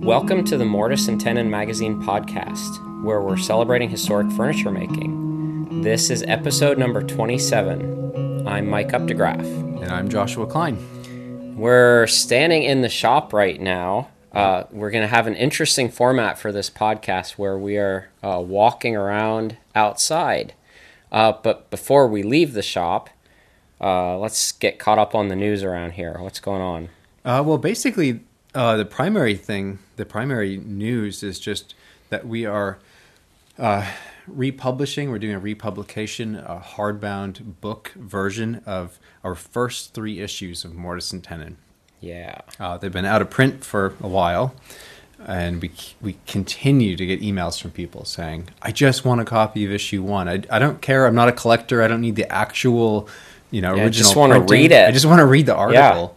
Welcome to the Mortise and Tenon Magazine podcast, where we're celebrating historic furniture making. This is episode number 27. I'm Mike Updegraff. And I'm Joshua Klein. We're standing in the shop right now. Uh, we're going to have an interesting format for this podcast where we are uh, walking around outside. Uh, but before we leave the shop, uh, let's get caught up on the news around here. What's going on? Uh, well, basically, uh, the primary thing, the primary news is just that we are uh, republishing. We're doing a republication, a hardbound book version of our first three issues of Mortise and Tenon. Yeah. Uh, they've been out of print for a while, and we we continue to get emails from people saying, "I just want a copy of issue one. I, I don't care. I'm not a collector. I don't need the actual, you know, Yeah, I just wanna read it." I just want to read the article."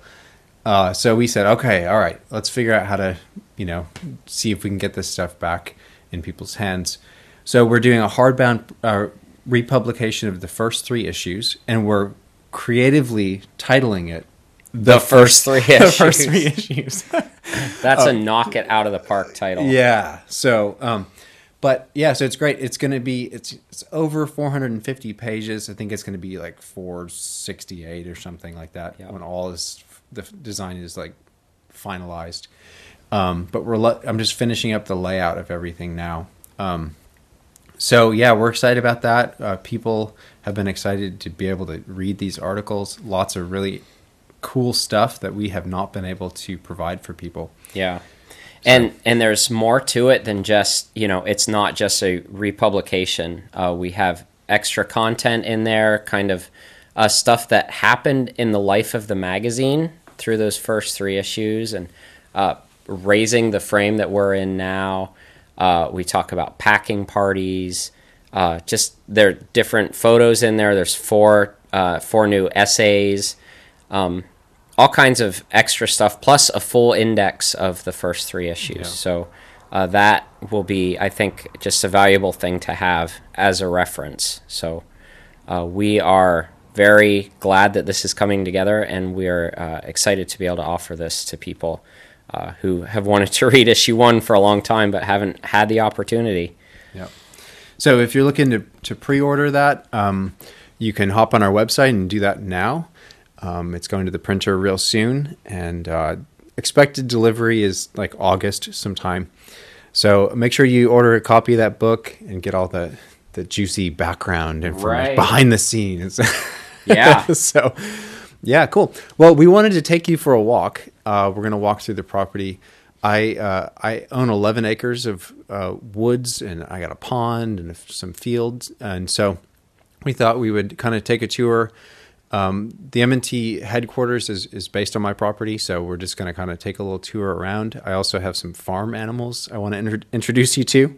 Uh, so we said, okay, all right, let's figure out how to, you know, see if we can get this stuff back in people's hands. So we're doing a hardbound uh, republication of the first three issues, and we're creatively titling it The first three issues. the first three issues. That's a knock it out of the park title. yeah. So, um, but yeah, so it's great. It's going to be it's it's over 450 pages. I think it's going to be like 468 or something like that Yeah. when all is the design is like finalized. Um, but we're le- I'm just finishing up the layout of everything now. Um, so yeah, we're excited about that. Uh, people have been excited to be able to read these articles. Lots of really cool stuff that we have not been able to provide for people. Yeah. And and there's more to it than just you know it's not just a republication. Uh, we have extra content in there, kind of uh, stuff that happened in the life of the magazine through those first three issues, and uh, raising the frame that we're in now. Uh, we talk about packing parties. Uh, just there are different photos in there. There's four uh, four new essays. Um, all kinds of extra stuff, plus a full index of the first three issues. Yeah. So uh, that will be, I think, just a valuable thing to have as a reference. So uh, we are very glad that this is coming together, and we are uh, excited to be able to offer this to people uh, who have wanted to read issue one for a long time but haven't had the opportunity. Yeah. So if you're looking to, to pre-order that, um, you can hop on our website and do that now. Um, it's going to the printer real soon, and uh, expected delivery is like August sometime. So make sure you order a copy of that book and get all the the juicy background information Right. behind the scenes. Yeah. so, yeah, cool. Well, we wanted to take you for a walk. Uh, we're going to walk through the property. I uh, I own 11 acres of uh, woods, and I got a pond and some fields, and so we thought we would kind of take a tour. Um, the M&T headquarters is, is based on my property, so we're just going to kind of take a little tour around. I also have some farm animals I want to intro- introduce you to.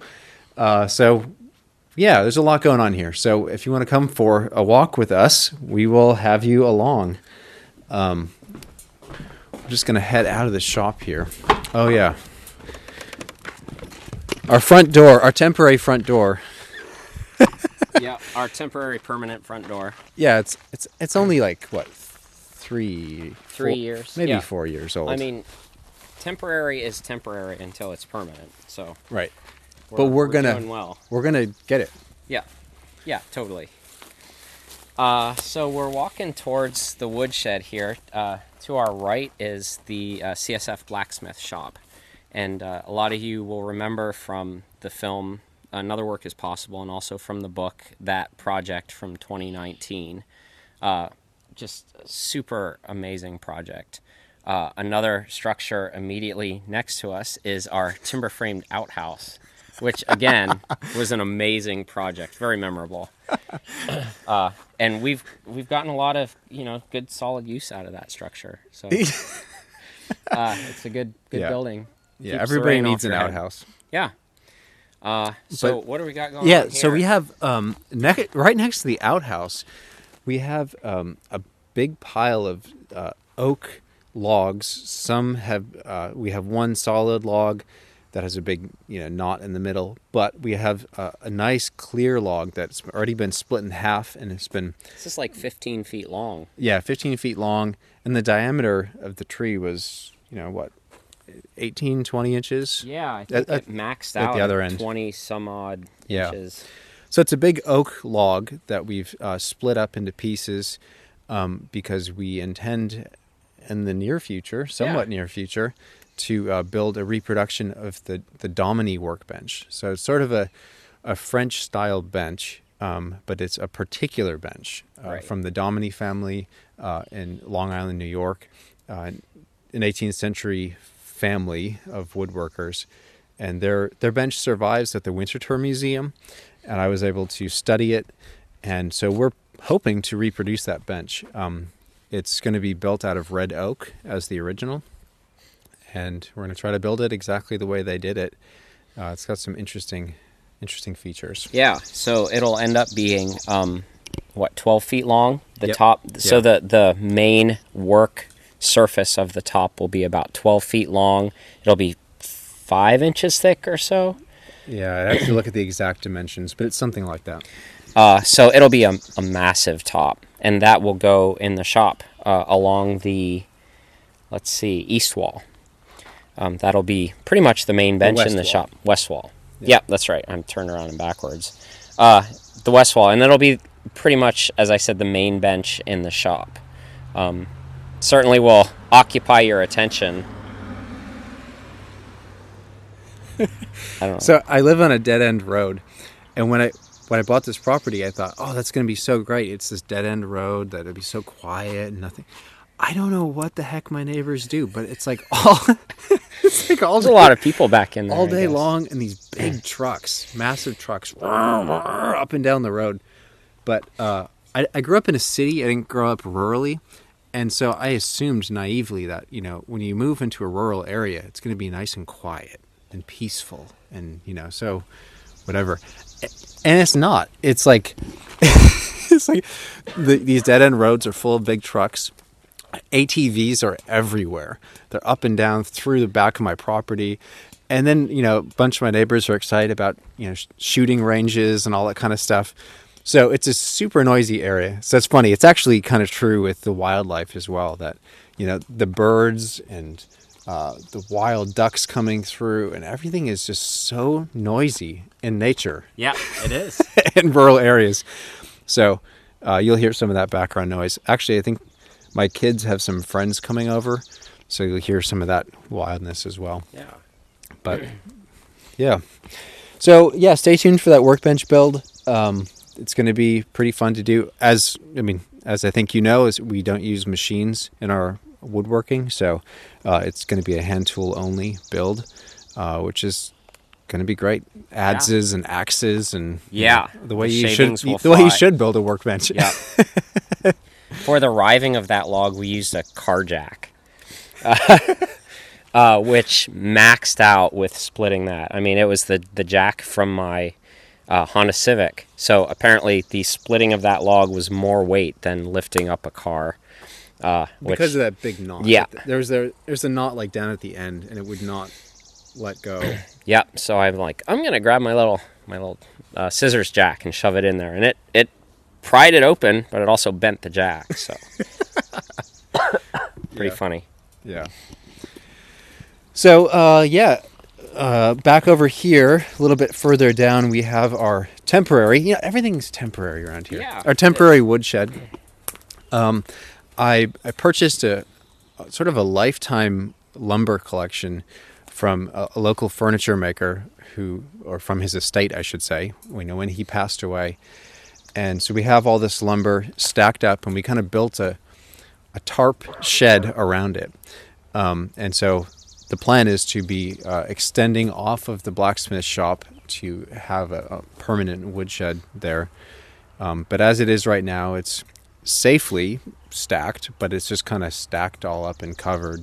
Uh, so yeah, there's a lot going on here. So if you want to come for a walk with us, we will have you along. Um, we're just going to head out of the shop here. Oh yeah. Our front door, our temporary front door. yeah, our temporary permanent front door. Yeah, it's it's it's only like what three Three four- years, maybe yeah. four years old. I mean, temporary is temporary until it's permanent. So right? But we're gonna- doing well. We're gonna get it. Yeah, yeah, totally. Uh, so we're walking towards the woodshed here. Uh, to our right is the uh, CSF blacksmith shop, and uh, a lot of you will remember from the film "Another Work Is Possible" and also from the book that project from 2019. Uh, just super amazing project. Uh, another structure immediately next to us is our timber framed outhouse, which again was an amazing project, very memorable. Uh, and we've we've gotten a lot of you know good solid use out of that structure. So uh, it's a good good Yeah. building. Yeah, Keeps everybody needs an head. outhouse. Yeah. Uh, so But- what do we got going? Yeah, so we have um, ne- right next to the outhouse, we have um, a big pile of uh, oak logs. Some have uh, we have one solid log that has a big you know knot in the middle, but we have uh, a nice clear log that's already been split in half and it's been This is like 15 feet long. yeah 15 feet long, and the diameter of the tree was you know what 18, 20 inches. Yeah, I think at- it maxed at out the other end. twenty some odd Yeah. inches. So it's a big oak log that we've uh, split up into pieces um, because we intend in the near future, somewhat Yeah. near future, to uh, build a reproduction of the, the Dominy workbench. So it's sort of a, a French style bench, um, but it's a particular bench uh, Right. from the Dominy family uh, in Long Island, New York, uh, an 18th century family of woodworkers. And their, their bench survives at the Winterthur Museum, and I was able to study it. And so we're hoping to reproduce that bench. Um, it's going to be built out of red oak as the original, and we're going to try to build it exactly the way they did it. Uh, it's got some interesting, interesting features. Yeah, so it'll end up being um, what twelve feet long. The Yep. top, so Yeah. the the main work surface of the top will be about twelve feet long. It'll be five inches thick or so. Yeah, I have to look at the exact dimensions, but it's something like that. Uh, so it'll be a, a massive top, and that will go in the shop uh, along the, let's see, east wall. Um, that'll be pretty much the main bench west in the wall. shop. West wall. Yeah. that's right. I'm turning around and backwards. Uh, the west wall, and that'll be pretty much, as I said, the main bench in the shop. Um, certainly will occupy your attention. I don't know. So I live on a dead end road, and when I when I bought this property, I thought, oh, that's going to be so great. It's this dead end road that it'll be so quiet and nothing. I don't know what the heck my neighbors do, but it's like all it's like all There's a lot of people back in there. all day long, and these big trucks, massive trucks, up and down the road. But uh, I, I grew up in a city. I didn't grow up rurally, and so I assumed naively that you know when you move into a rural area, it's going to be nice and quiet and peaceful, and you know so whatever. And it's not. It's like it's like the, these dead end roads are full of big trucks. ATVs are everywhere. They're up and down through the back of my property. And then, you know, a bunch of my neighbors are excited about, you know, sh- shooting ranges and all that kind of stuff. So it's a super noisy area. So it's funny. It's actually kind of true with the wildlife as well that, you know, the birds and uh, the wild ducks coming through and everything is just so noisy in nature Yeah, it is. in rural areas. So uh, you'll hear some of that background noise. Actually, I think my kids have some friends coming over, so you'll hear some of that wildness as well. yeah. But yeah, so yeah, stay tuned for that workbench build. Um, it's going to be pretty fun to do. As I mean, as I think you know, is we don't use machines in our woodworking, so uh, it's going to be a hand tool only build, uh, which is going to be great. Adzes and axes and you Yeah, know, the way the you should the way you should build a workbench. Yeah. For the riving of that log, we used a car jack, uh, which maxed out with splitting that. I mean, it was the, the jack from my uh, Honda Civic. So apparently, the splitting of that log was more weight than lifting up a car. Uh, which, because of that big knot. Yeah. there's there there's a knot like down at the end, and it would not let go. Yep. So I'm like, I'm gonna grab my little my little uh, scissors jack and shove it in there, and it it pried it open, but it also bent the jack. So pretty Yeah. funny. Yeah. So, uh, yeah, uh, back over here, a little bit further down, we have our temporary. You know, everything's temporary around here. Yeah. Our temporary woodshed. Um, I I purchased a, sort of a lifetime lumber collection from a, a local furniture maker who, or from his estate, I should say. We know when he passed away, and so we have all this lumber stacked up, and we kind of built a a tarp shed around it. Um, and so the plan is to be uh, extending off of the blacksmith shop to have a, a permanent woodshed there. Um, but as it is right now, it's safely stacked, but it's just kind of stacked all up and covered.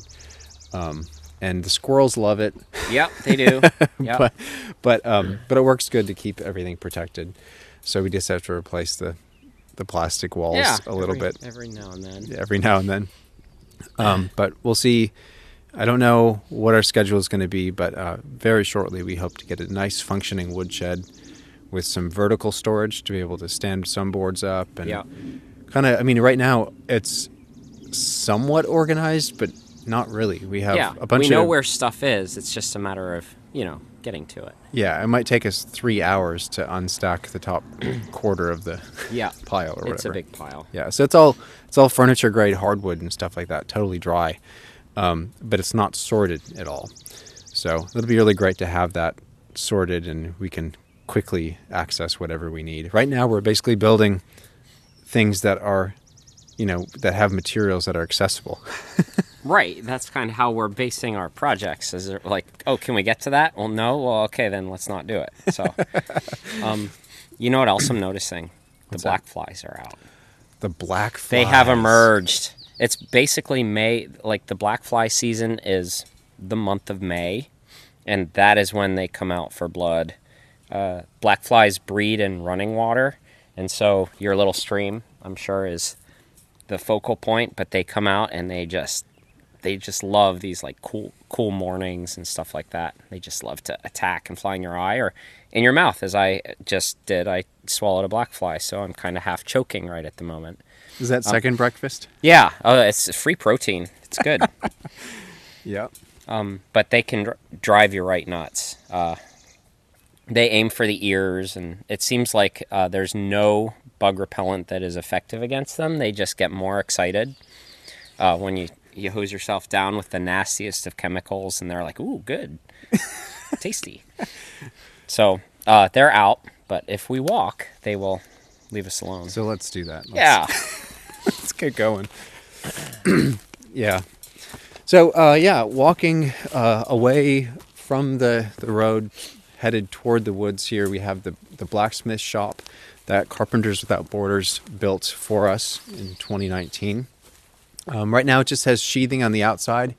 Um, and the squirrels love it, Yep, they do. Yep. but but um, but it works good to keep everything protected. So we just have to replace the the plastic walls yeah, a little every- bit every now and then. every now and then. Um, but we'll see. I don't know what our schedule is going to be, but uh, very shortly we hope to get a nice functioning woodshed with some vertical storage to be able to stand some boards up and Yeah. kind of. I mean, right now it's somewhat organized, but not really. We have yeah, a bunch of we know of where stuff is. It's just a matter of you know getting to it. yeah. It might take us three hours to unstack the top quarter of the Yeah, pile or whatever. it's a big pile. Yeah, so it's all it's all furniture grade hardwood and stuff like that, totally dry, um, but it's not sorted at all. So it'll be really great to have that sorted, and we can quickly access whatever we need. Right now, we're basically building things that are, you know, that have materials that are accessible. Right. That's kind of how we're basing our projects. Is it like, oh, can we get to that? Well, no. Well, okay, then let's not do it. So, um, you know what else I'm noticing? The What's black that? flies are out. The black They have emerged. It's basically May. Like the black fly season is the month of May, and that is when they come out for blood. Uh, black flies breed in running water, and so your little stream, I'm sure, is the focal point. But they come out and they just they just love these like cool cool mornings and stuff like that. They just love to attack and fly in your eye or in your mouth, as I just did. I swallowed a black fly, so I'm kind of half choking right at the moment. Is that second breakfast? Yeah, uh, it's free protein. It's good. Yeah. um, but they can dr- drive you right nuts. Uh, they aim for the ears, and it seems like uh, there's no bug repellent that is effective against them. They just get more excited uh, when you, you hose yourself down with the nastiest of chemicals, and they're like, ooh, good. Tasty. So uh, they're out, but if we walk, they will leave us alone. So let's do that. Let's- yeah. let's get going. yeah. So uh, yeah, walking uh, away from the the road, headed toward the woods. Here we have the the blacksmith shop that Carpenters Without Borders built for us in 2019. Um, right now, it just has sheathing on the outside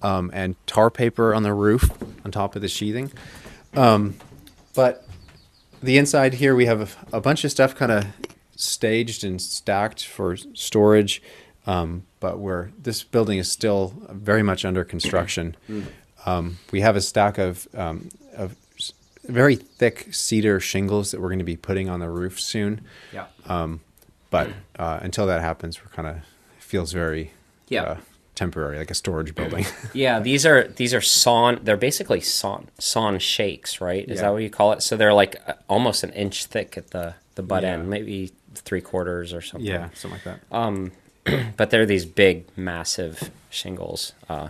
um, and tar paper on the roof on top of the sheathing. Um, but the inside here, we have a, a bunch of stuff kind of staged and stacked for storage. Um, but we're this building is still very much under construction. Um, we have a stack of um, of very thick cedar shingles that we're going to be putting on the roof soon. Yeah. But uh, until that happens, we're kind of feels very Yeah. uh, temporary, like a storage building. Yeah, these are these are sawn. They're basically sawn sawn shakes, right? Is Yeah. that what you call it? So they're like uh, almost an inch thick at the the butt Yeah. end, maybe three quarters or something. yeah, something like that. But they're these big, massive shingles. Uh,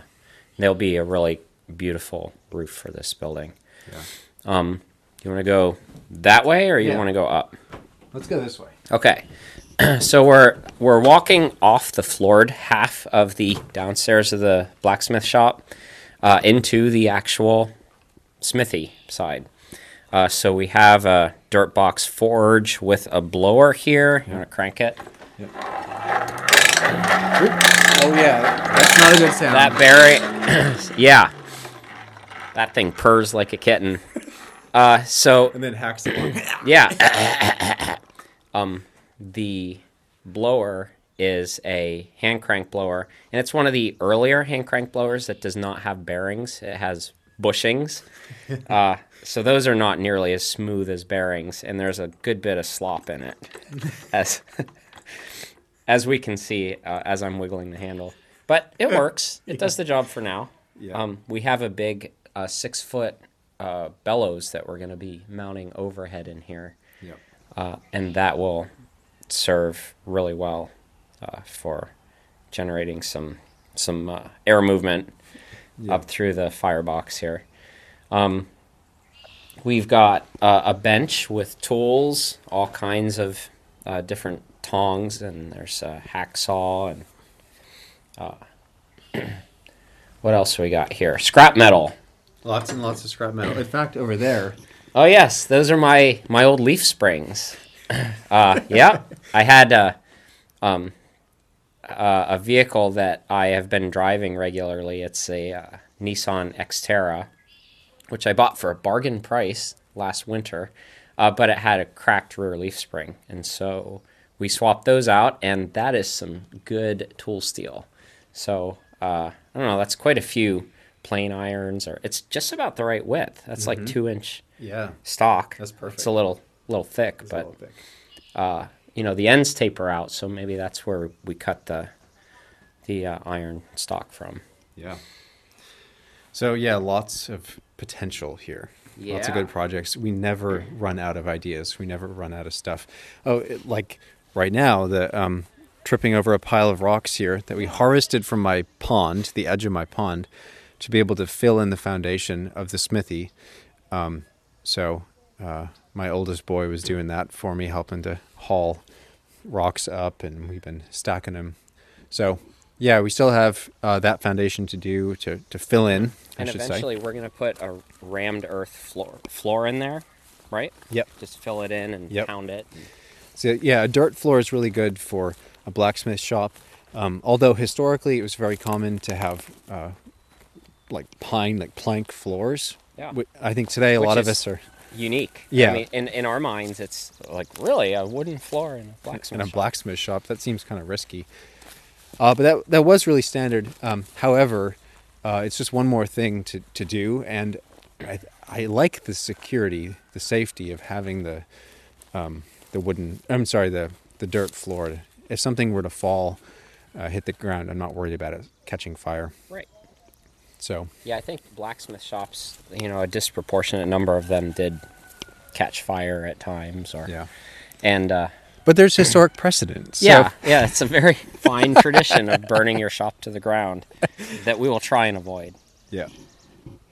they'll be a really beautiful roof for this building. yeah. Um, you want to go that way, or you Yeah. want to go up? Let's go this way. Okay. so we're we're walking off the floored half of the downstairs of the blacksmith shop uh, into the actual smithy side. Uh, so we have a dirt box forge with a blower here. You want to crank it? Yep. Oh yeah, that's not a good sound. That berry, yeah. That thing purrs like a kitten. Uh, so and then hacks the. Yeah. um, the blower is a hand crank blower, and it's one of the earlier hand crank blowers that does not have bearings. It has bushings. Uh, so those are not nearly as smooth as bearings, and there's a good bit of slop in it, as as we can see uh, as I'm wiggling the handle. But it works. It does the job for now. Yeah. Um, we have a big uh, six foot uh, bellows that we're going to be mounting overhead in here, Yep. uh, and that will serve really well uh, for generating some some uh, air movement up through the firebox here. Um, we've got uh, a bench with tools, all kinds of uh, different tongs, and there's a hacksaw and uh, what else we got here? Scrap metal. Lots and lots of scrap metal. In fact, over there, Oh yes, those are my my old leaf springs. Uh, yeah, I had uh, um, uh, a vehicle that I have been driving regularly. It's a uh, Nissan Xterra, which I bought for a bargain price last winter, uh, but it had a cracked rear leaf spring, and so we swapped those out, and that is some good tool steel. So uh, I don't know, that's quite a few plane irons, or it's just about the right width. That's like two inch yeah, stock. That's perfect. It's a little little thick, it's but little thick. uh, you know the ends taper out, so maybe that's where we cut the the uh, iron stock from. Yeah. So yeah, lots of potential here. Yeah. Lots of good projects. We never run out of ideas. We never run out of stuff. Oh, it, like right now, the um, tripping over a pile of rocks here that we harvested from my pond, the edge of my pond, to be able to fill in the foundation of the smithy. Um, so uh, my oldest boy was doing that for me, helping to haul rocks up, and we've been stacking them. So yeah, we still have uh, that foundation to do to to fill in. I And eventually, say. we're gonna put a rammed earth floor floor in there, right? Yep. Just fill it in and Yep. pound it. So yeah, a dirt floor is really good for a blacksmith shop. Um, although historically it was very common to have uh, like pine, like plank floors. Yeah. I think today a Which lot of us are Unique. Yeah. I mean, in in our minds, it's like really a wooden floor in a blacksmith. in a shop. blacksmith shop. That seems kind of risky. Uh, but that that was really standard. Um, however, uh, it's just one more thing to, to do, and I I like the security, the safety of having the um, the wooden. I'm sorry, the the dirt floor. If something were to fall, uh, hit the ground, I'm not worried about it catching fire. Right. So Yeah, I think blacksmith shops, you know, a disproportionate number of them did catch fire at times, or yeah, and uh, but there's historic precedent. So, yeah, yeah, it's a very fine tradition of burning your shop to the ground that we will try and avoid. yeah,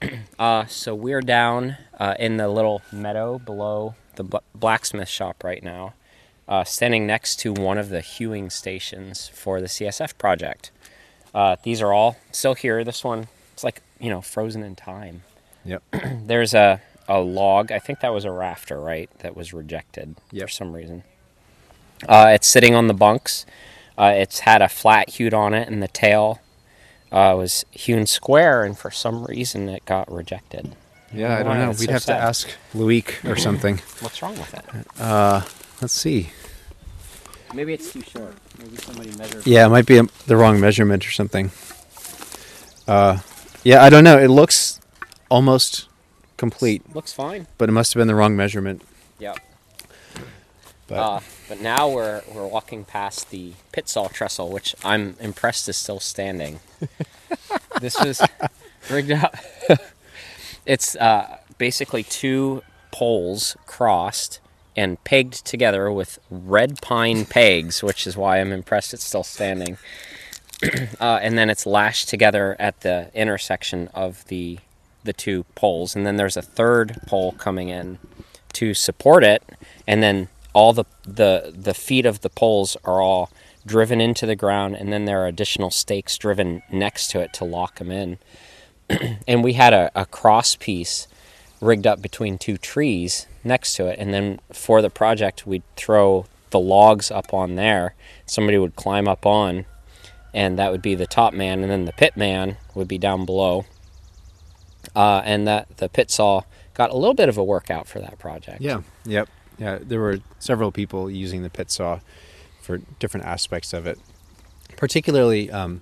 Uh, so we're down uh, in the little meadow below the bl- blacksmith shop right now, uh, standing next to one of the hewing stations for the CSF project. Uh, these are all still here. This one, it's like you know, frozen in time. yep, There's a a log. I think that was a rafter, right? That was rejected Yep. for some reason. Uh, it's sitting on the bunks. Uh, it's had a flat hewed on it, and the tail uh, was hewn square, and for some reason it got rejected. yeah. I don't Why? know. It's We'd so have sad. to ask Luik or something. What's wrong with it? Let's see. Maybe it's too short. Maybe somebody measured. Yeah, it might be a, the wrong measurement or something. Yeah, I don't know. It looks almost complete, Looks fine. but it must have been the wrong measurement. Yep. But Uh, but now we're we're walking past the pit saw trestle, which I'm impressed is still standing. this was rigged up. it's uh, basically two poles crossed and pegged together with red pine pegs, which is why I'm impressed it's still standing. uh, and then it's lashed together at the intersection of the the two poles, and then there's a third pole coming in to support it, and then all the the the feet of the poles are all driven into the ground, and then there are additional stakes driven next to it to lock them in. and we had a, a cross piece rigged up between two trees next to it, and then for the project we'd throw the logs up on there. Somebody would climb up on, and that would be the top man, and then the pit man would be down below. Uh, and that the pit saw got a little bit of a workout for that project. yeah, yep, yeah. There were several people using the pit saw for different aspects of it, particularly um,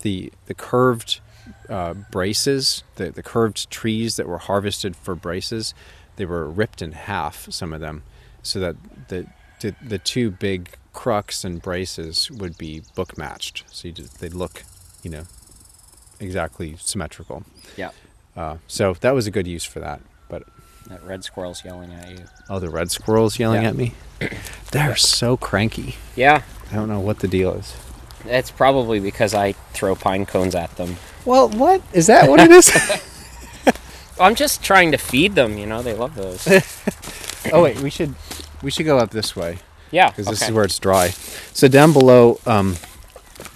the the curved uh, braces, the the curved trees that were harvested for braces. They were ripped in half, some of them, so that the the, the two big crux and braces would be book matched. So you just, they'd look, you know, exactly symmetrical. Yeah. Uh, so that was a good use for that. But That red squirrel's yelling at you. oh, the red squirrels yelling Yeah. at me. They're so cranky. Yeah, I don't know what the deal is. it's probably because I throw pine cones at them. Well, what is that? What it is? I'm just trying to feed them. You know, they love those. oh wait, we should we should go up this way Yeah. because this okay. is where it's dry. So down below um,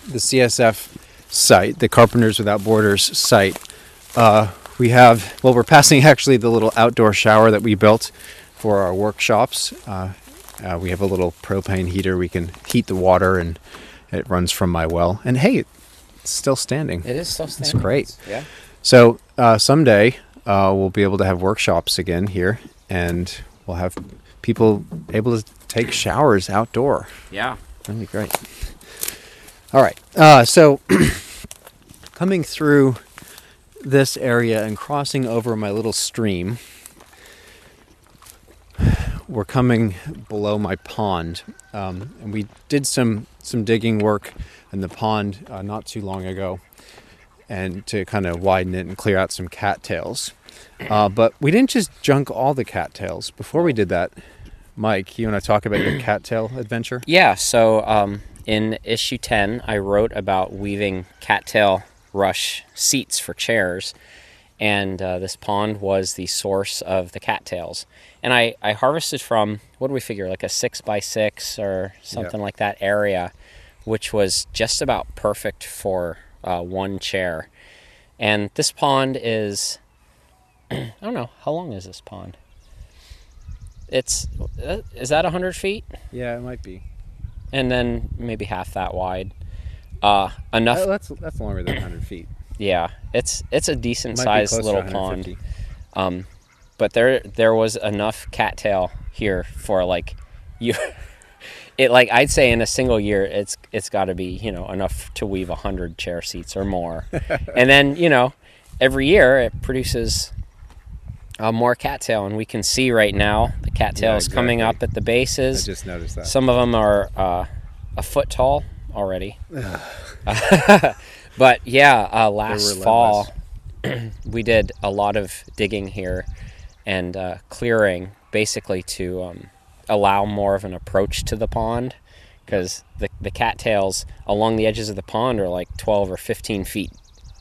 the CSF site, the Carpenters Without Borders site, uh, we have well, we're passing actually the little outdoor shower that we built for our workshops. Uh, uh, we have a little propane heater. We can heat the water, and it runs from my well. And hey, it's still standing. It is still standing. It's great. Yeah. So uh, someday uh, we'll be able to have workshops again here, and we'll have people able to take showers outdoor. Yeah. That'd be great. All right. Uh, so coming through this area and crossing over my little stream, we're coming below my pond, um, and we did some some digging work in the pond uh, not too long ago, and to kind of widen it and clear out some cattails. Uh, but we didn't just junk all the cattails. Before we did that, Mike, you want to talk about your cattail adventure? Yeah, so um, in issue 10, I wrote about weaving cattail rush seats for chairs, and uh, this pond was the source of the cattails. And I, I harvested from, what do we figure, like a six by six or something like that area, which was just about perfect for uh, one chair. And this pond is, I don't know, how long is this pond? It's, uh, is that 100 feet? Yeah, it might be. and then maybe half that wide. Uh, enough. Oh, that's that's longer than 100 feet. yeah, it's it's a decent be sized little pond. Um, but there there was enough cattail here for like you. It like I'd say in a single year, it's it's got to be you know enough to weave a hundred chair seats or more, and then you know every year it produces uh, more cattail, and we can see right now the cattails coming exactly. up at the bases. I just noticed that. Some of them are uh, a foot tall already. but yeah, uh, last fall we did a lot of digging here and uh, clearing, basically to um, allow more of an approach to the pond, because the the cattails along the edges of the pond are like 12 or 15 feet,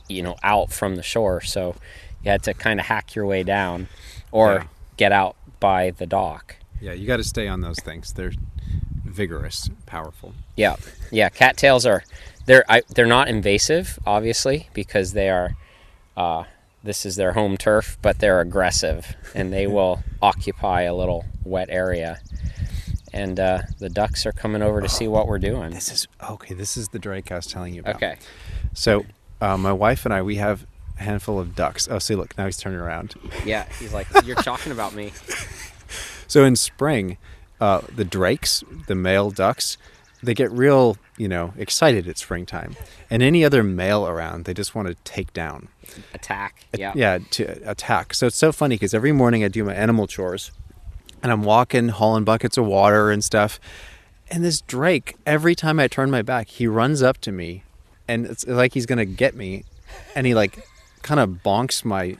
you know, out from the shore. So you had to kind of hack your way down, or Yeah. get out by the dock. yeah, you got to stay on those things. They're vigorous, powerful. Yeah, yeah. Cattails are they're I, they're not invasive, obviously, because they are. Uh, this is their home turf, but they're aggressive and they will occupy a little wet area. And uh, the ducks are coming over to see what we're doing. This is okay. This is the Drake I was telling you about. Okay. So, uh, my wife and I, we have handful of ducks. Oh, see, look, now he's turning around. Yeah, he's like, you're talking about me. So in spring, uh, the drakes, the male ducks, they get real, you know, excited at springtime. And any other male around, they just want to take down. Attack. Yeah. Yeah, to attack. So it's so funny because every morning I do my animal chores, and I'm walking, hauling buckets of water and stuff. And this drake, every time I turn my back, he runs up to me, and it's like he's gonna get me, and he like kind of bonks my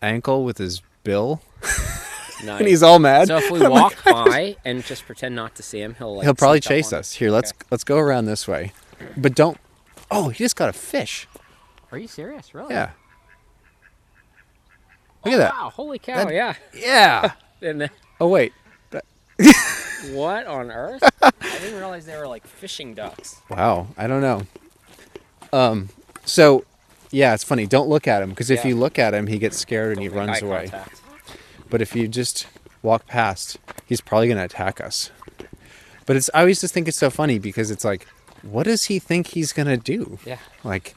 ankle with his bill, Nice. and he's all mad. so if we walk by and just pretend not to see him, he'll like He'll probably chase on us. Here, let's Okay. let's go around this way, but don't. Oh, he just got a fish. Are you serious? Really? Yeah. Oh, Look at that. Wow! Holy cow! That- yeah. Yeah. And then, Oh wait. what on earth? I didn't realize they were like fishing ducks. Wow. I don't know. Um. So, yeah, it's funny. Don't look at him because if Yeah. you look at him, he gets scared and he Don't make runs away. contact. But if you just walk past, he's probably gonna attack us. But it's I always just think it's so funny because it's like, what does he think he's gonna do? Yeah. Like,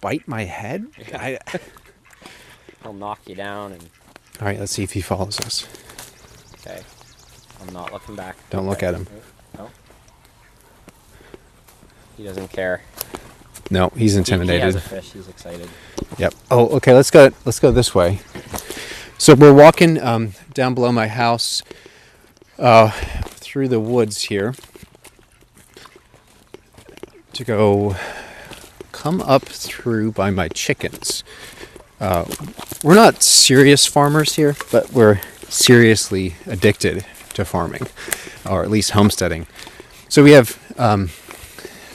bite my head? I, He'll knock you down and all right. Let's see if he follows us. okay. I'm not looking back. Don't look at him. No. He doesn't care. No, he's He- He, intimidated. has a fish. He's excited. Yep. Oh, okay. Let's go. Let's go this way. So we're walking um, down below my house, uh, through the woods here, to go come up through by my chickens. Uh, we're not serious farmers here, but we're seriously addicted to farming, or at least homesteading. So we have um,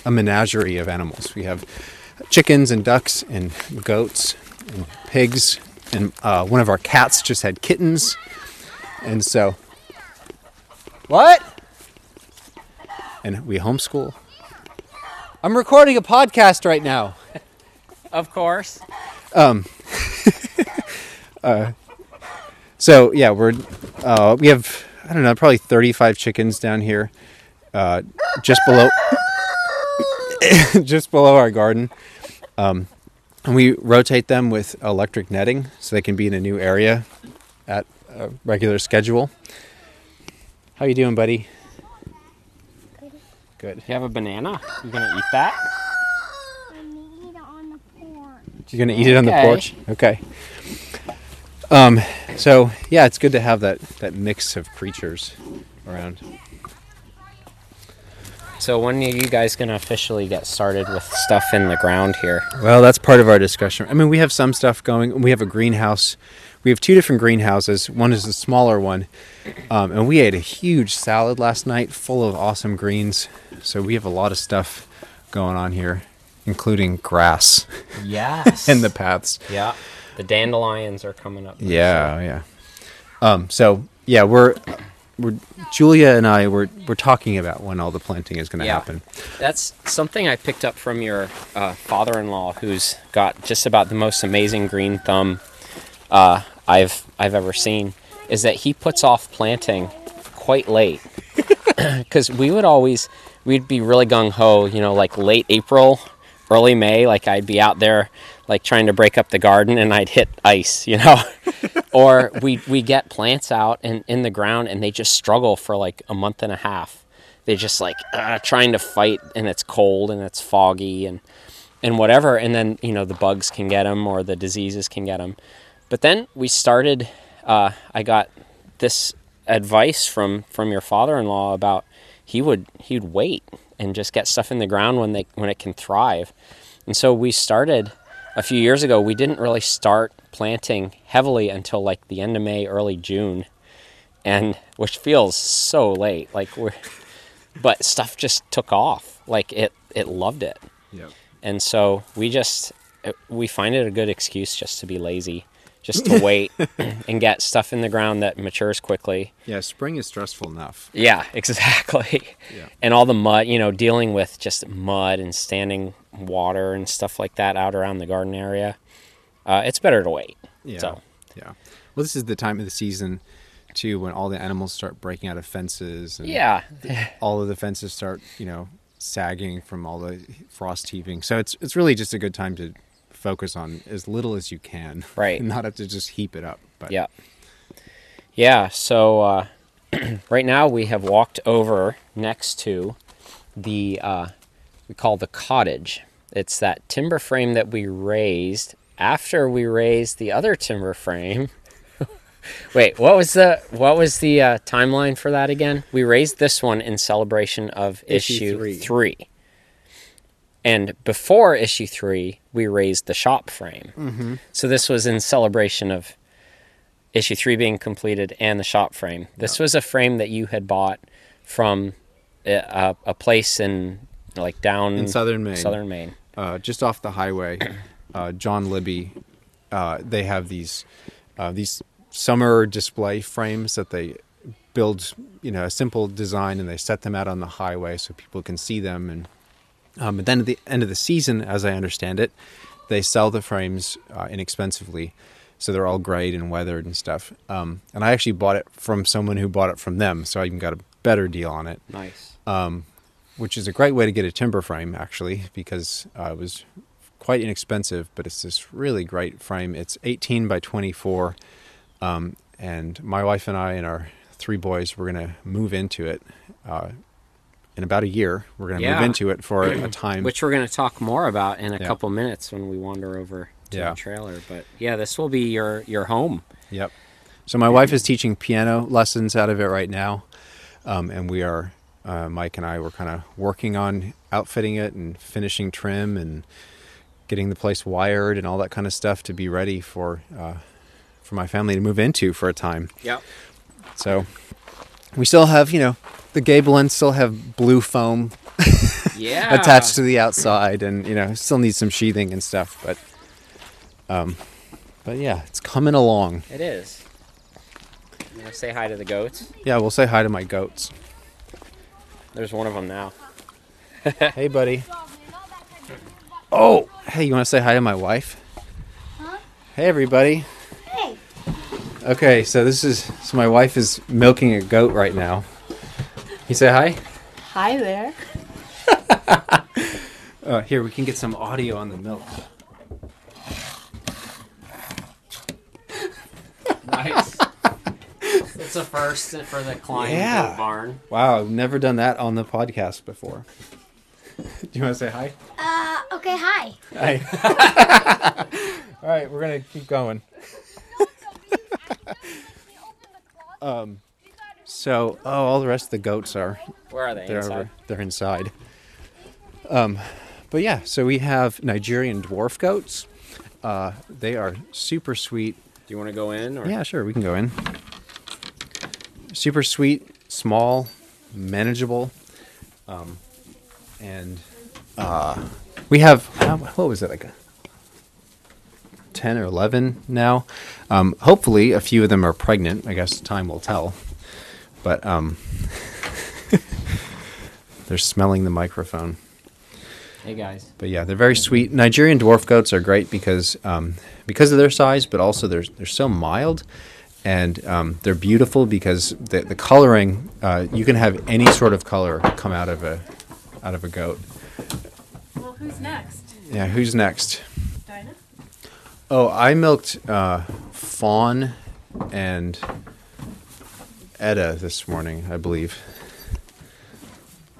a menagerie of animals. We have chickens and ducks and goats and pigs, and uh, one of our cats just had kittens, and so what? And we homeschool. I'm recording a podcast right now. Of course. Um, uh, So yeah, we're uh, we have I don't know probably 35 chickens down here, uh, just below just below our garden, um, and we rotate them with electric netting so they can be in a new area at a regular schedule. How you doing, buddy? Good. You have a banana. You gonna eat that? I need it on the porch. You're gonna eat it on the porch. Okay. Um. So yeah, it's good to have that that mix of creatures around. So when are you guys gonna officially get started with stuff in the ground here? Well, that's part of our discussion. I mean, we have some stuff going. We have a greenhouse. We have two different greenhouses. One is the smaller one, um, and we ate a huge salad last night, full of awesome greens. So we have a lot of stuff going on here, including grass Yes. in the paths. yeah, the dandelions are coming up. Yeah, yeah. Um, so yeah, we're we're Julia and I were we're talking about when all the planting is going to Yeah. happen. That's something I picked up from your uh, father-in-law, who's got just about the most amazing green thumb uh, I've I've ever seen. Is that he puts off planting quite late because we would always we'd be really gung ho, you know, like late April, early May. Like I'd be out there like trying to break up the garden and I'd hit ice, you know. or we we get plants out and in the ground and they just struggle for like a month and a half. They just like uh, trying to fight and it's cold and it's foggy and and whatever and then you know the bugs can get them or the diseases can get them. But then we started. Uh, I got this advice from from your father-in-law about he would he'd wait and just get stuff in the ground when they when it can thrive. And so we started a few years ago. We didn't really start planting heavily until like the end of May, early June, and which feels so late. Like we're, but stuff just took off. Like it it loved it, Yeah. and so we just we find it a good excuse just to be lazy, just to wait and get stuff in the ground that matures quickly. Yeah, spring is stressful enough. Yeah, exactly. Yeah. And all the mud, you know, dealing with just mud and standing water and stuff like that out around the garden area. Uh, it's better to wait. Yeah. So, Yeah. Well, this is the time of the season too when all the animals start breaking out of fences and yeah. all of the fences start, you know, sagging from all the frost heaving. So it's it's really just a good time to focus on as little as you can. Right. Not have to just heap it up. But Yeah. Yeah, so uh, right now we have walked over next to the, uh, we call the cottage. It's that timber frame that we raised after we raised the other timber frame. Wait, what was the what was the uh, timeline for that again? We raised this one in celebration of Issue issue, three. three. And before issue three, we raised the shop frame. Mm-hmm. So this was in celebration of issue three being completed and the shop frame. This was a frame that you had bought from a, a, a place in like down In southern Maine. Southern Maine. uh, just off the highway, uh, John Libby, uh, they have these uh, these summer display frames that they build, you know, a simple design and they set them out on the highway so people can see them. And um, but then at the end of the season, as I understand it, they sell the frames uh, inexpensively. So they're all grayed and weathered and stuff. Um, and I actually bought it from someone who bought it from them, so I even got a better deal on it Nice. which is a great way to get a timber frame actually because uh, it was quite inexpensive but it's this really great frame it's 18 by 24 um, and my wife and i and our three boys we're going to move into it uh, in about a year we're going to move into it for a time Which we're going to talk more about in a Yeah. couple minutes when we wander over to Yeah. the trailer. But yeah, this will be your your home. Yep. So my wife is teaching piano lessons out of it right now, um, and we are uh, Mike and I were kind of working on outfitting it and finishing trim and getting the place wired and all that kind of stuff to be ready for uh, for my family to move into for a time. Yep. So we still have you know the gable ends still have blue foam Yeah. attached to the outside, and you know still need some sheathing and stuff, but um, but yeah, it's coming along. It is. You want to say hi to the goats? Yeah, we'll say hi to my goats. There's one of them now. Hey, buddy. Oh, hey, you want to say hi to my wife? Huh? Hey, everybody. Hey. Okay, so this is so my wife is milking a goat right now. You say hi? Hi there. Uh, here, we can get some audio on the milk. Nice. it's a first for the Klein Yeah. goat barn. Wow, I've never done that on the podcast before. Do you want to say hi? Uh, okay, hi. Hi. All right, we're gonna keep going. Um, So, oh, all the rest of the goats are Where are they? they're Inside? over, they're inside. Um, but yeah, so we have Nigerian dwarf goats. Uh, they are super sweet. Do you want to go in? Or? Yeah, sure, we can go in. Super sweet, small, manageable, um, and uh, we have how, what was it like a ten or eleven now. Um, hopefully, a few of them are pregnant. I guess time will tell. But um, they're smelling the microphone. Hey guys. But yeah, they're very sweet. Nigerian dwarf goats are great because um, because of their size, but also they're they're so mild, and um, they're beautiful because the the coloring uh, you can have any sort of color come out of a out of a goat. Well, who's next? Yeah, who's next? Dinah? Oh, I milked uh, Fawn and Etta this morning, I believe.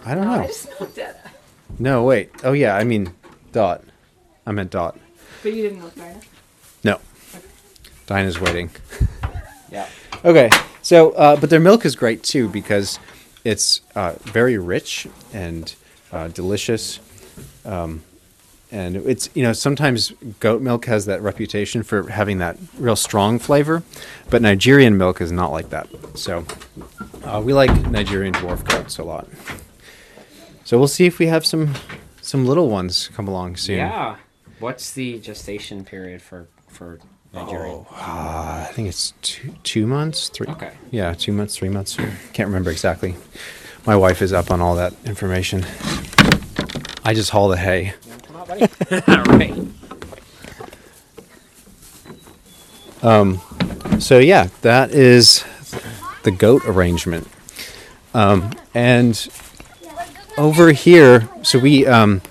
I don't know. I just milked it. No, wait. Oh yeah, I mean Dot. I meant Dot. But you didn't look Dinah? No. Dinah's waiting. Yeah. Okay, so uh, but their milk is great too because it's uh, very rich and uh, delicious, um, and it's you know sometimes goat milk has that reputation for having that real strong flavor, but Nigerian milk is not like that. So uh, we like Nigerian dwarf goats a lot. So we'll see if we have some some little ones come along soon. Yeah. What's the gestation period for for Nigerian? Uh, I think it's two two months, three. Okay. Yeah, two months, three months. Can't remember exactly. My wife is up on all that information. I just haul the hay. Come on, buddy. So yeah, that is the goat arrangement. Um, and over here, so we. Um,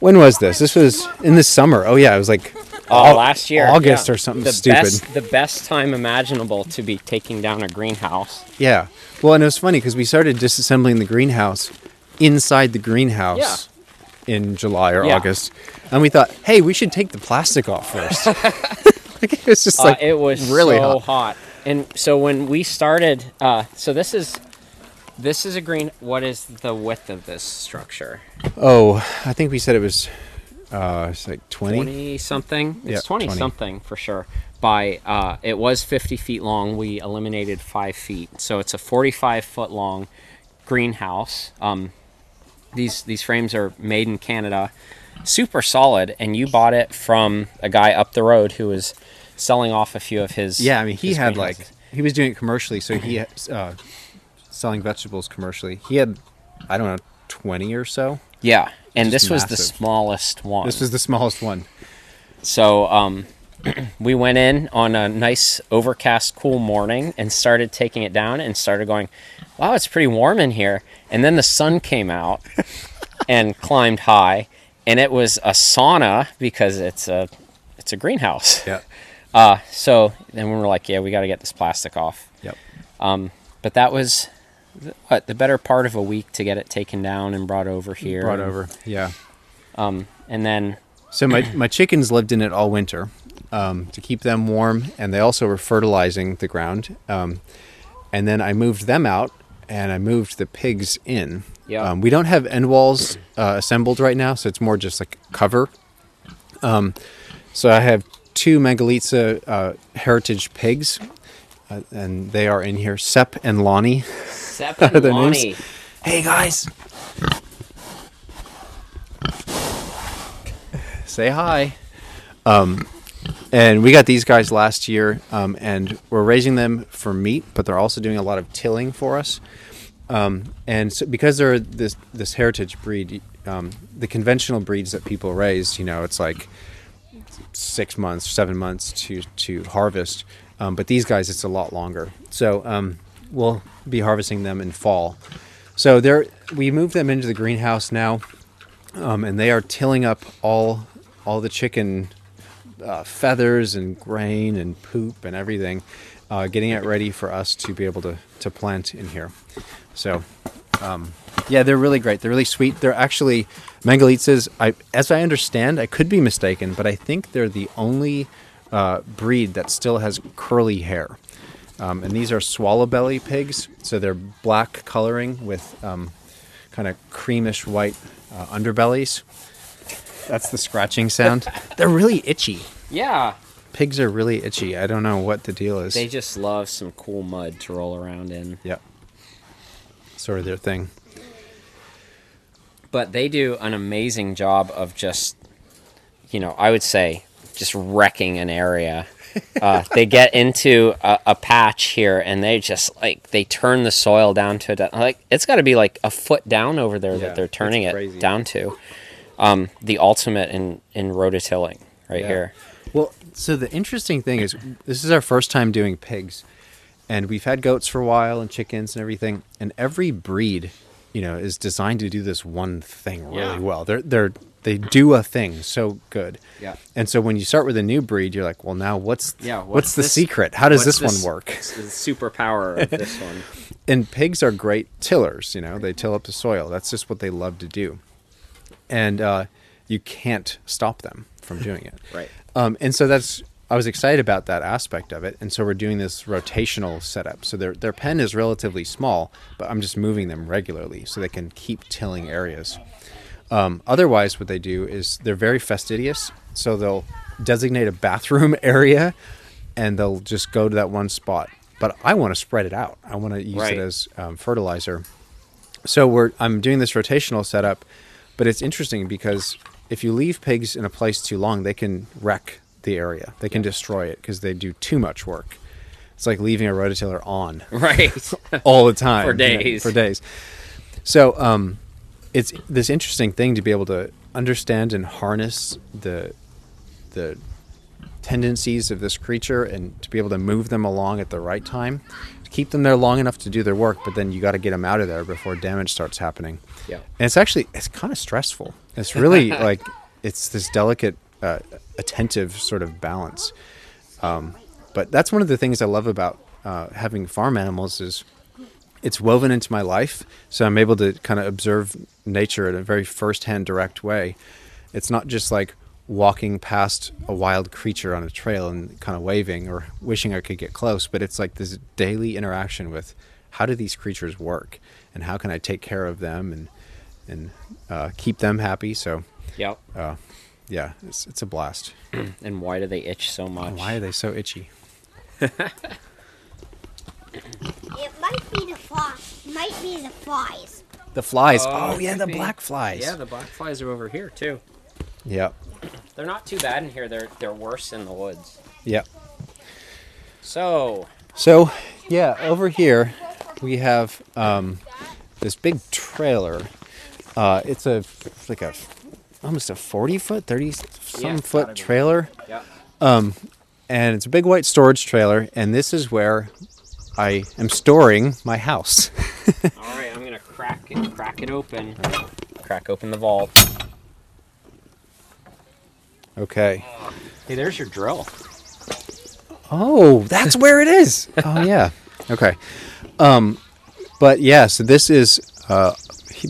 when was this? This was in the summer. Oh yeah, it was like Oh, last year, August yeah. or something the stupid. Best, the best time imaginable to be taking down a greenhouse. Yeah. Well, and it was funny because we started disassembling the greenhouse inside the greenhouse in July or Yeah. August, and we thought, hey, we should take the plastic off first. like, it was just Uh, like it was really so hot. hot. And so when we started, uh, so this is this is a green. What is the width of this structure? Oh, I think we said it was uh, it's like twenty. Twenty something. It's Yeah, twenty 20. something for sure. By uh, it was fifty feet long. We eliminated five feet, so it's a forty-five foot long greenhouse. Um, these these frames are made in Canada, super solid. And you bought it from a guy up the road who was selling off a few of his. Yeah, I mean, he had like he was doing it commercially, so he uh, selling vegetables commercially. He had I don't know twenty or so. Yeah, and this was the smallest one. This was the smallest one. so um, we went in on a nice overcast, cool morning and started taking it down and started going, "Wow, it's pretty warm in here." And then the sun came out and climbed high, and it was a sauna because it's a it's a greenhouse. Yeah. Uh, so then we were like, "Yeah, we got to get this plastic off." Yep. um, But that was th- what the better part of a week to get it taken down and brought over here. Brought and- over. Yeah. Um, and then So my my chickens lived in it all winter um, to keep them warm, and they also were fertilizing the ground. Um, and then I moved them out, and I moved the pigs in. Yeah. Um, we don't have end walls uh, assembled right now, so it's more just like cover. Um, so I have two Mangalitsa uh, heritage pigs, uh, and they are in here. Sep and Lonnie. Sep and their names? Lonnie. Hey guys. Say hi. Um, and we got these guys last year, um, and we're raising them for meat, but they're also doing a lot of tilling for us. Um, and so because they're this this heritage breed, um, the conventional breeds that people raise, you know, it's like six months, seven months to to harvest. Um, but these guys, it's a lot longer. So um, we'll be harvesting them in fall. So they're we moved them into the greenhouse now, um, and they are tilling up all all the chicken uh, feathers and grain and poop and everything, uh, getting it ready for us to be able to to plant in here. So. Um, yeah, they're really great. They're really sweet. They're actually Mangalitsas. I, as I understand, I could be mistaken, but I think they're the only uh, breed that still has curly hair. um, and these are swallow belly pigs. So they're black coloring with um, kind of creamish white uh, underbellies. That's the scratching sound. they're really itchy. Yeah, Pigs are really itchy. I don't know what the deal is. they just love some cool mud to roll around in. Yep. Sort of their thing. But they do an amazing job of just, you know, I would say, just wrecking an area. Uh, they get into a, a patch here and they just like they turn the soil down to a, like it's got to be like a foot down over there Yeah, that they're turning it down to. Um, the ultimate in in rototilling right Yeah. here. Well, so the interesting thing is, this is our first time doing pigs, and we've had goats for a while and chickens and everything, and every breed, you know, is designed to do this one thing really Yeah. well. They're they're they do a thing so good. Yeah. And so when you start with a new breed, you're like, well, now what's Yeah, what's, the this- secret? How does what's this, one work? What's the superpower of this one? and pigs are great tillers. You know, they till up the soil. That's just what they love to do, and uh, you can't stop them from doing it. Right. Um, and so that's I was excited about that aspect of it, and so we're doing this rotational setup. So their their pen is relatively small, but I'm just moving them regularly so they can keep tilling areas. Um, otherwise, what they do is they're very fastidious. So they'll designate a bathroom area, and they'll just go to that one spot. But I want to spread it out. I want to use Right. it as um, fertilizer. So we're I'm doing this rotational setup, but it's interesting because if you leave pigs in a place too long, they can wreck the area. They can destroy it because they do too much work. It's like leaving a rototiller on Right. all the time For you know, days. for days. So um, it's this interesting thing to be able to understand and harness the the tendencies of this creature and to be able to move them along at the right time. Keep them there long enough to do their work, but then you got to get them out of there before damage starts happening. Yeah. And it's actually it's kind of stressful. It's really like it's this delicate, uh, attentive sort of balance. Um, but that's one of the things I love about uh, having farm animals is it's woven into my life, so I'm able to kind of observe nature in a very first-hand, direct way. It's not just like walking past a wild creature on a trail and kind of waving or wishing I could get close, but it's like this daily interaction with how do these creatures work and how can I take care of them and and uh, keep them happy. So Yep. uh, yeah, it's it's a blast. And why do they itch so much? Why are they so itchy? It might be the fly. Might be the flies. The flies. Oh, Oh, yeah, the maybe. black flies. Yeah, the black flies are over here too. Yeah, They're not too bad in here. They're they're worse in the woods. yeah. So So, yeah, over here we have um, this big trailer. Uh, it's a like a almost a forty foot, thirty some Yeah, foot trailer, yeah. Um, and it's a big white storage trailer. And this is where I am storing my house. All right, I'm gonna crack it, crack it open, crack open the vault. Okay. Hey, there's your drill. Oh, that's where it is. Oh yeah. Okay. Um, but yeah, so this is a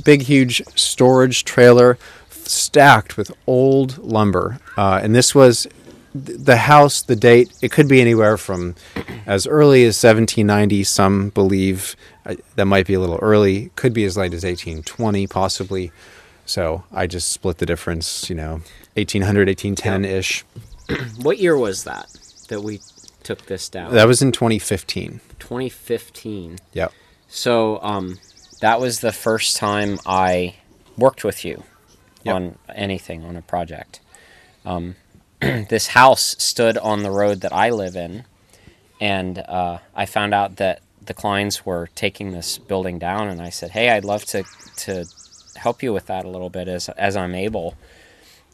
big, huge storage trailer stacked with old lumber, uh, and this was the house. The date it could be anywhere from as early as 1790. Some believe uh, that might be a little early. Could be as late as 1820, possibly. So I just split the difference. You know, 1800, 1810 ish. What year was that that we took this down? That was in 2015. 2015. Yep. So um, that was the first time I worked with you Yep. on anything on a project. Um, this house stood on the road that I live in, and uh, I found out that the Kleins were taking this building down, and I said, "Hey, I'd love to to help you with that a little bit as as I'm able."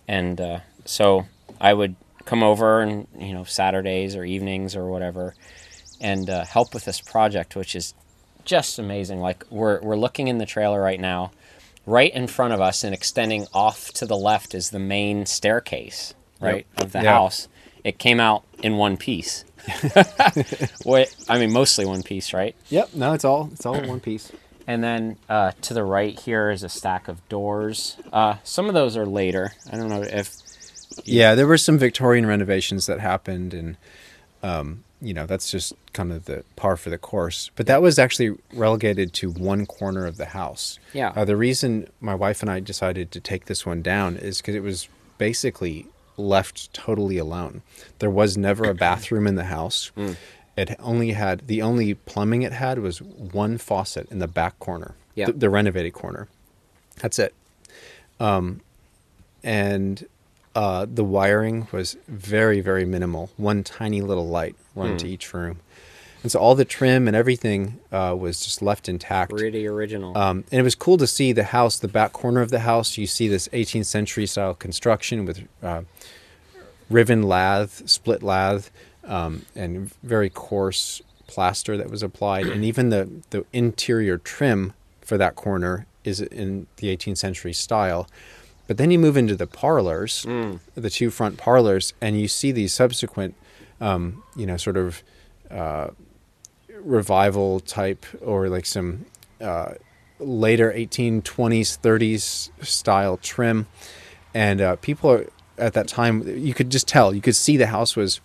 And uh, so I would come over and you know Saturdays or evenings or whatever, and uh, help with this project, which is just amazing. Like we're we're looking in the trailer right now. Right in front of us and extending off to the left is the main staircase, right, of the Yeah. house. It came out in one piece. Wait, I mean, mostly one piece, right? Yep. No, it's all it's all in one piece. And then uh, to the right here is a stack of doors. Uh, some of those are later. I don't know if Yeah, there were some Victorian renovations that happened, and Um, you know, that's just kind of the par for the course. But that was actually relegated to one corner of the house. Yeah. Uh, the reason my wife and I decided to take this one down is because it was basically left totally alone. There was never a bathroom in the house. Mm. It only had the only plumbing it had was one faucet in the back corner, Yeah. the, the renovated corner. That's it. Um, and uh, the wiring was very, very minimal. One tiny little light run Hmm. to each room, and so all the trim and everything uh, was just left intact. Pretty original. Um, and it was cool to see the house, the back corner of the house. You see this 18th century style construction with uh, riven lath, split lath, um, and very coarse plaster that was applied. and even the, the interior trim for that corner is in the 18th century style. But then you move into the parlors, the two front parlors, and you see these subsequent, um, you know, sort of uh, revival type or like some uh, later 1820s 30s style trim and uh, people are, at that time you could just tell you could see the house was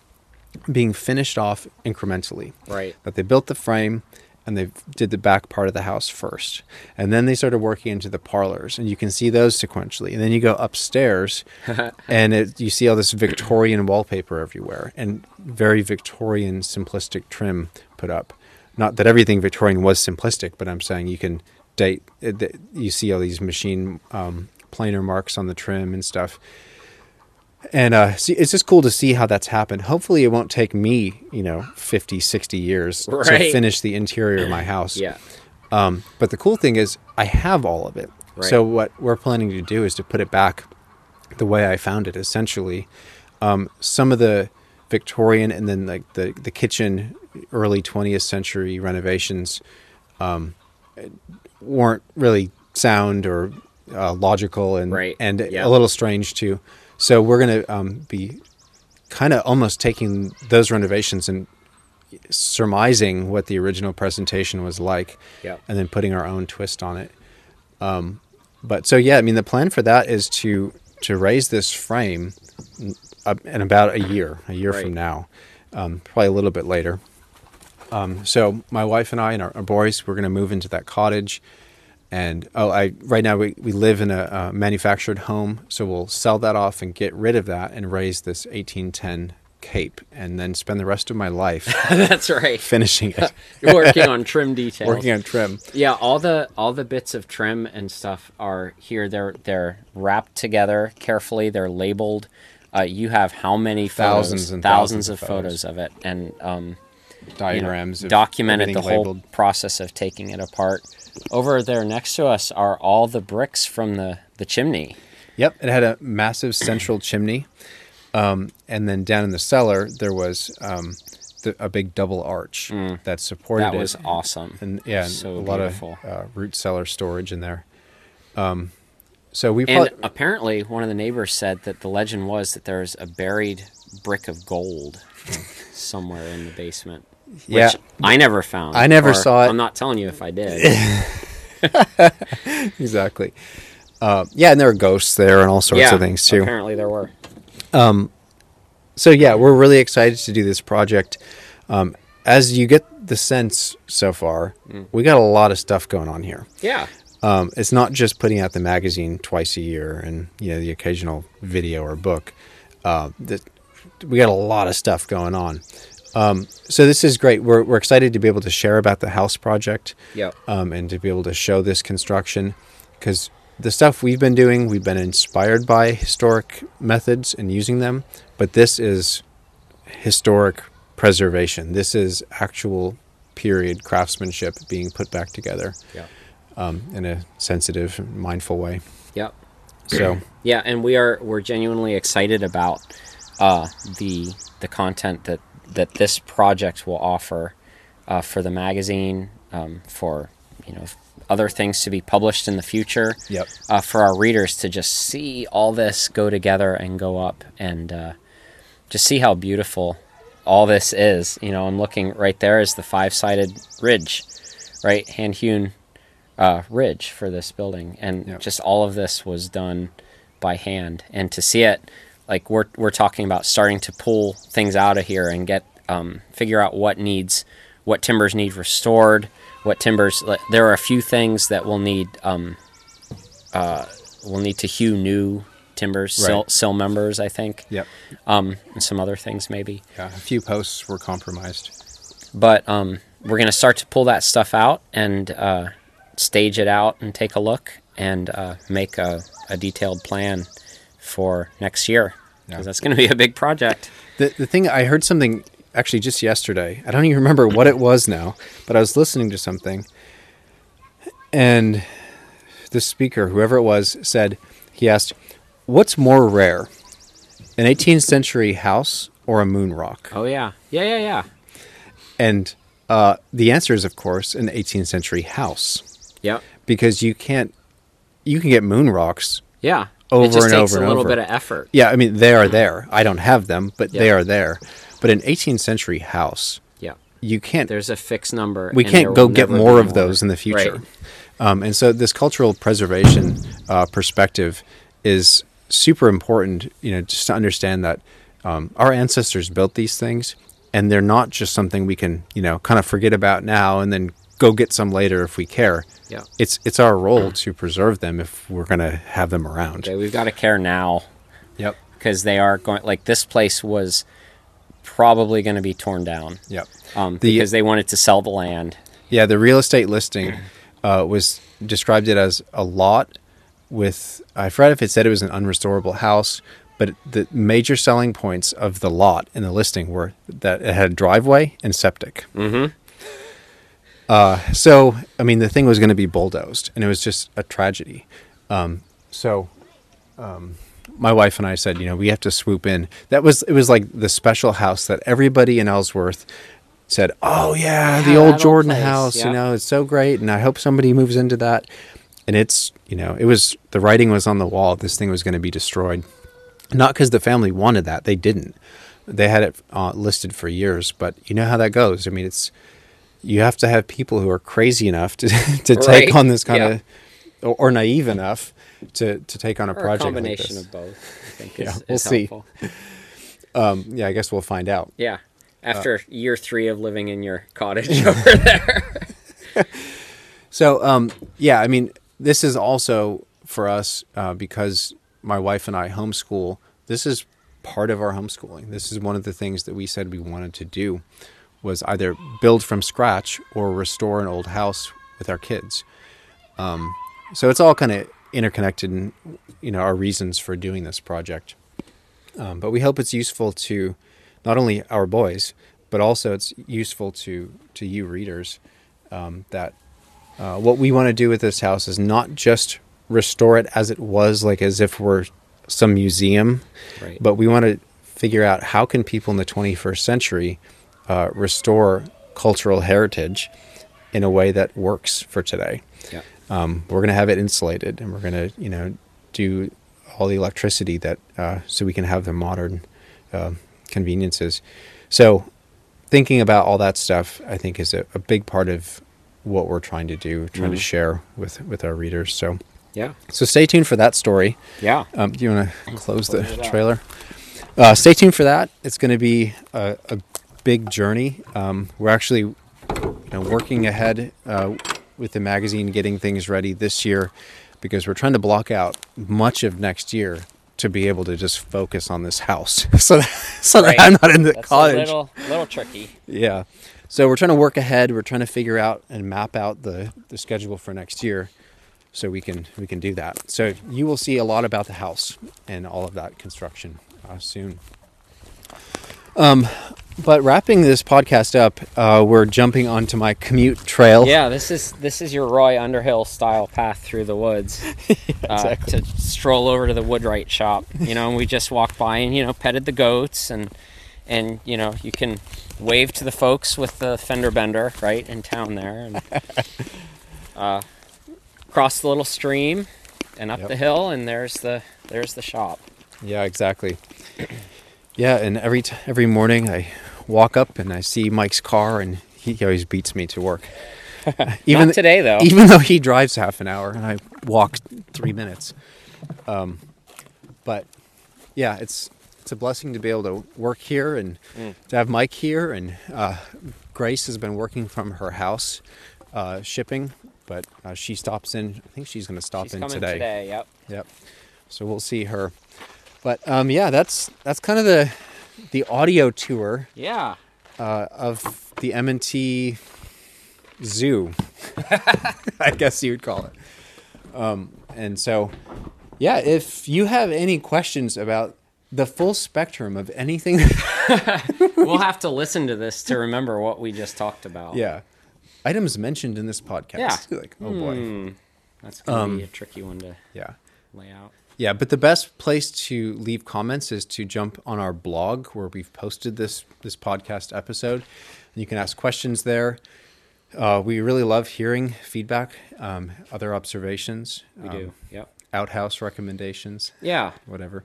being finished off incrementally. Right. that they built the frame and they did the back part of the house first. And then they started working into the parlors and you can see those sequentially. And then you go upstairs and it, you see all this victorian wallpaper everywhere and very victorian simplistic trim put up. Not that everything victorian was simplistic but i'm saying you can date you see all these machine um, planer marks on the trim and stuff and uh, see, it's just cool to see how that's happened. Hopefully, it won't take me, you know, 50, 60 years to finish the interior of my house. Yeah. Um, but the cool thing is, I have all of it. Right. So what we're planning to do is to put it back the way I found it. Essentially, um, some of the Victorian and then like the the kitchen early 20th century renovations um, weren't really sound or uh, logical and Right. and Yeah. a little strange too. So we're going to um, be kind of almost taking those renovations and surmising what the original presentation was like Yep. and then putting our own twist on it. Um, but so yeah, I mean the plan for that is to to raise this frame in about a year, a year Right. from now, um, probably a little bit later. Um, so my wife and I and our, our boys, we're going to move into that cottage. And oh, I right now we, we live in a, uh manufactured home, so we'll sell that off and get rid of that and raise this 1810 cape, and then spend the rest of my life That's right. finishing it, Working on trim details. working on trim. Yeah, all the all the bits of trim and stuff are here. They're they're wrapped together carefully. They're labeled. Uh, you have how many photos? Thousands and thousands thousands of of photos of it, and um, you know, Diagrams, documented the whole labeled. process of taking it apart. Over there next to us are all the bricks from the the chimney. Yep, it had a massive central chimney, um, and then down in the cellar there was um, the, a big double arch that supported Mm. That it. was awesome. and yeah, and so a lot beautiful. of uh, root cellar storage in there. Um, so we And apparently, one of the neighbors said that the legend was that there's a buried brick of gold somewhere in the basement. Which Yeah. I never found. I never saw it. I'm not telling you if I did. exactly. Uh, yeah, and there were ghosts there and all sorts yeah, of things too. Apparently, there were. so yeah, we're really excited to do this project. Um, as you get the sense so far, Mm. we got a lot of stuff going on here. Yeah. Um, it's not just putting out the magazine twice a year and you know the occasional video or book. Uh, that we got a lot of stuff going on. Um, so this is great. We're we're excited to be able to share about the house project Yep. um, and to be able to show this construction because the stuff we've been doing, we've been inspired by historic methods and using them, but this is historic preservation. This is actual period craftsmanship being put back together Yep. um, in a sensitive, mindful way. Yep. So Yeah, and we are we're genuinely excited about uh, the the content that that this project will offer uh, for the magazine, um, for you know other things to be published in the future. Yep. Uh, for our readers to just see all this go together and go up and uh, just see how beautiful all this is. You know, I'm looking right there is the five sided ridge, right, hand hewn uh, ridge for this building, and Yep. just all of this was done by hand. And to see it, like we're we're talking about starting to pull things out of here and get um, figure out what needs, what timbers need restored, what timbers. like, There are a few things that will need, um, uh, we'll need to hew new timbers, sill, Right. sill members, I think, Yep. um, and some other things maybe. Yeah. A few posts were compromised. But um, we're going to start to pull that stuff out and uh, stage it out and take a look and uh, make a, a detailed plan for next year because Yeah. that's going to be a big project. The the thing I heard something actually just yesterday. I don't even remember what it was now, but I was listening to something, and the speaker, whoever it was, said he asked, "What's more rare, an 18th century house or a moon rock?" Oh yeah, yeah, yeah, yeah, And uh, the answer is, of course, an 18th century house, yep, because you can't. You can get moon rocks. yeah. Over and over. it just and takes over a little over. bit of effort. Yeah, I mean they are there. I don't have them, but they are there. But an 18th century house, Yeah, you can't there's a fixed number. we can't go get more of those in the future. Right. Um, and so this cultural preservation uh, perspective is super important, you know, just to understand that um, our ancestors built these things and they're not just something we can, you know, kind of forget about now and then go get some later if we care. Yeah. It's it's our role to preserve them if we're going to have them around. Okay, we've got to care now Yep. because they are going. Like this place was probably going to be torn down. Yep. Um, The- because they wanted to sell the land. Yeah, the real estate listing uh, was described it as a lot with I forgot if it said it was an unrestorable house, but the major selling points of the lot in the listing were that it had a driveway and septic. Mm-hmm. Uh, so I mean, the thing was going to be bulldozed, and it was just a tragedy. Um, so. Um, my wife and I said, you know, we have to swoop in. That was it was like the special house that everybody in Ellsworth said, "Oh yeah, the Yeah, old old Jordan place, house, yeah. you know, it's so great." And I hope somebody moves into that. And it's, you know, it was the writing was on the wall. This thing was going to be destroyed, not because the family wanted that. They didn't. They had it uh, listed for years, but you know how that goes. I mean, it's you have to have people who are crazy enough to to take on this kind yeah. of or, or naive enough to to take on a Or a project combination like of both. I think Yeah, we'll is see. Um, yeah, I guess we'll find out. Yeah. Uh, After year three of living in your cottage over there. So, um, yeah, I mean, this is also for us uh, because my wife and I homeschool. This is part of our homeschooling. This is one of the things that we said we wanted to do was either build from scratch or restore an old house with our kids. Um, so it's all kind of interconnected, in, you know, our reasons for doing this project. Um, but we hope it's useful to not only our boys, but also it's useful to to you readers um, that uh, what we want to do with this house is not just restore it as it was, like as if we're some museum, Right. but we want to figure out how can people in the 21st century uh, restore cultural heritage in a way that works for today. yeah. Um, we're going to have it insulated, and we're going to, you know, do all the electricity that uh, so we can have the modern uh, conveniences. So, thinking about all that stuff, I think, is a, a big part of what we're trying to do, trying to Mhm. share with with our readers. So, Yeah. so stay tuned for that story. Yeah. Um, do you want to close the Close out. trailer? Uh, stay tuned for that. It's going to be a, a big journey. Um, we're actually, you know, working ahead uh, with the magazine, getting things ready this year, because we're trying to block out much of next year to be able to just focus on this house, so that, so Right. that I'm not in the That's college. a little, little tricky. Yeah. So we're trying to work ahead. We're trying to figure out and map out the, the schedule for next year so we can we can do that. So you will see a lot about the house and all of that construction uh, soon. Um, but wrapping this podcast up, uh, we're jumping onto my commute trail. Yeah, this is this is your Roy Underhill style path through the woods uh, exactly. to stroll over to the Woodwright shop. You know, and we just walked by and you know petted the goats and and you know you can wave to the folks with the fender bender right in town there and uh, cross the little stream and up Yep. the hill and there's the there's the shop. Yeah, exactly. Yeah, and every t- every morning I walk up and I see Mike's car, and he always beats me to work. Not today though. even though he drives half an hour and I walk three minutes. Um, but yeah, it's it's a blessing to be able to work here and to have Mike here. And uh, Grace has been working from her house, uh, shipping, but uh, she stops in. I think she's going to stop She's in coming today. today. Yep. Yep. So we'll see her. But um, yeah, that's that's kind of the the audio tour Yeah. uh, of the M&T Zoo, I guess you would call it. Um, and so, yeah, if you have any questions about the full spectrum of anything, we'll have to listen to this to remember what we just talked about. yeah, items mentioned in this podcast, Yeah. like oh boy, Hmm. That's gonna Um, be a tricky one to yeah. lay out. Yeah, but the best place to leave comments is to jump on our blog where we've posted this this podcast episode. You can ask questions there. Uh, we really love hearing feedback, um, other observations, We um, do. Yep. outhouse recommendations, Yeah. whatever.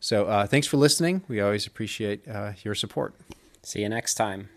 So uh, thanks for listening. We always appreciate uh, your support. See you next time.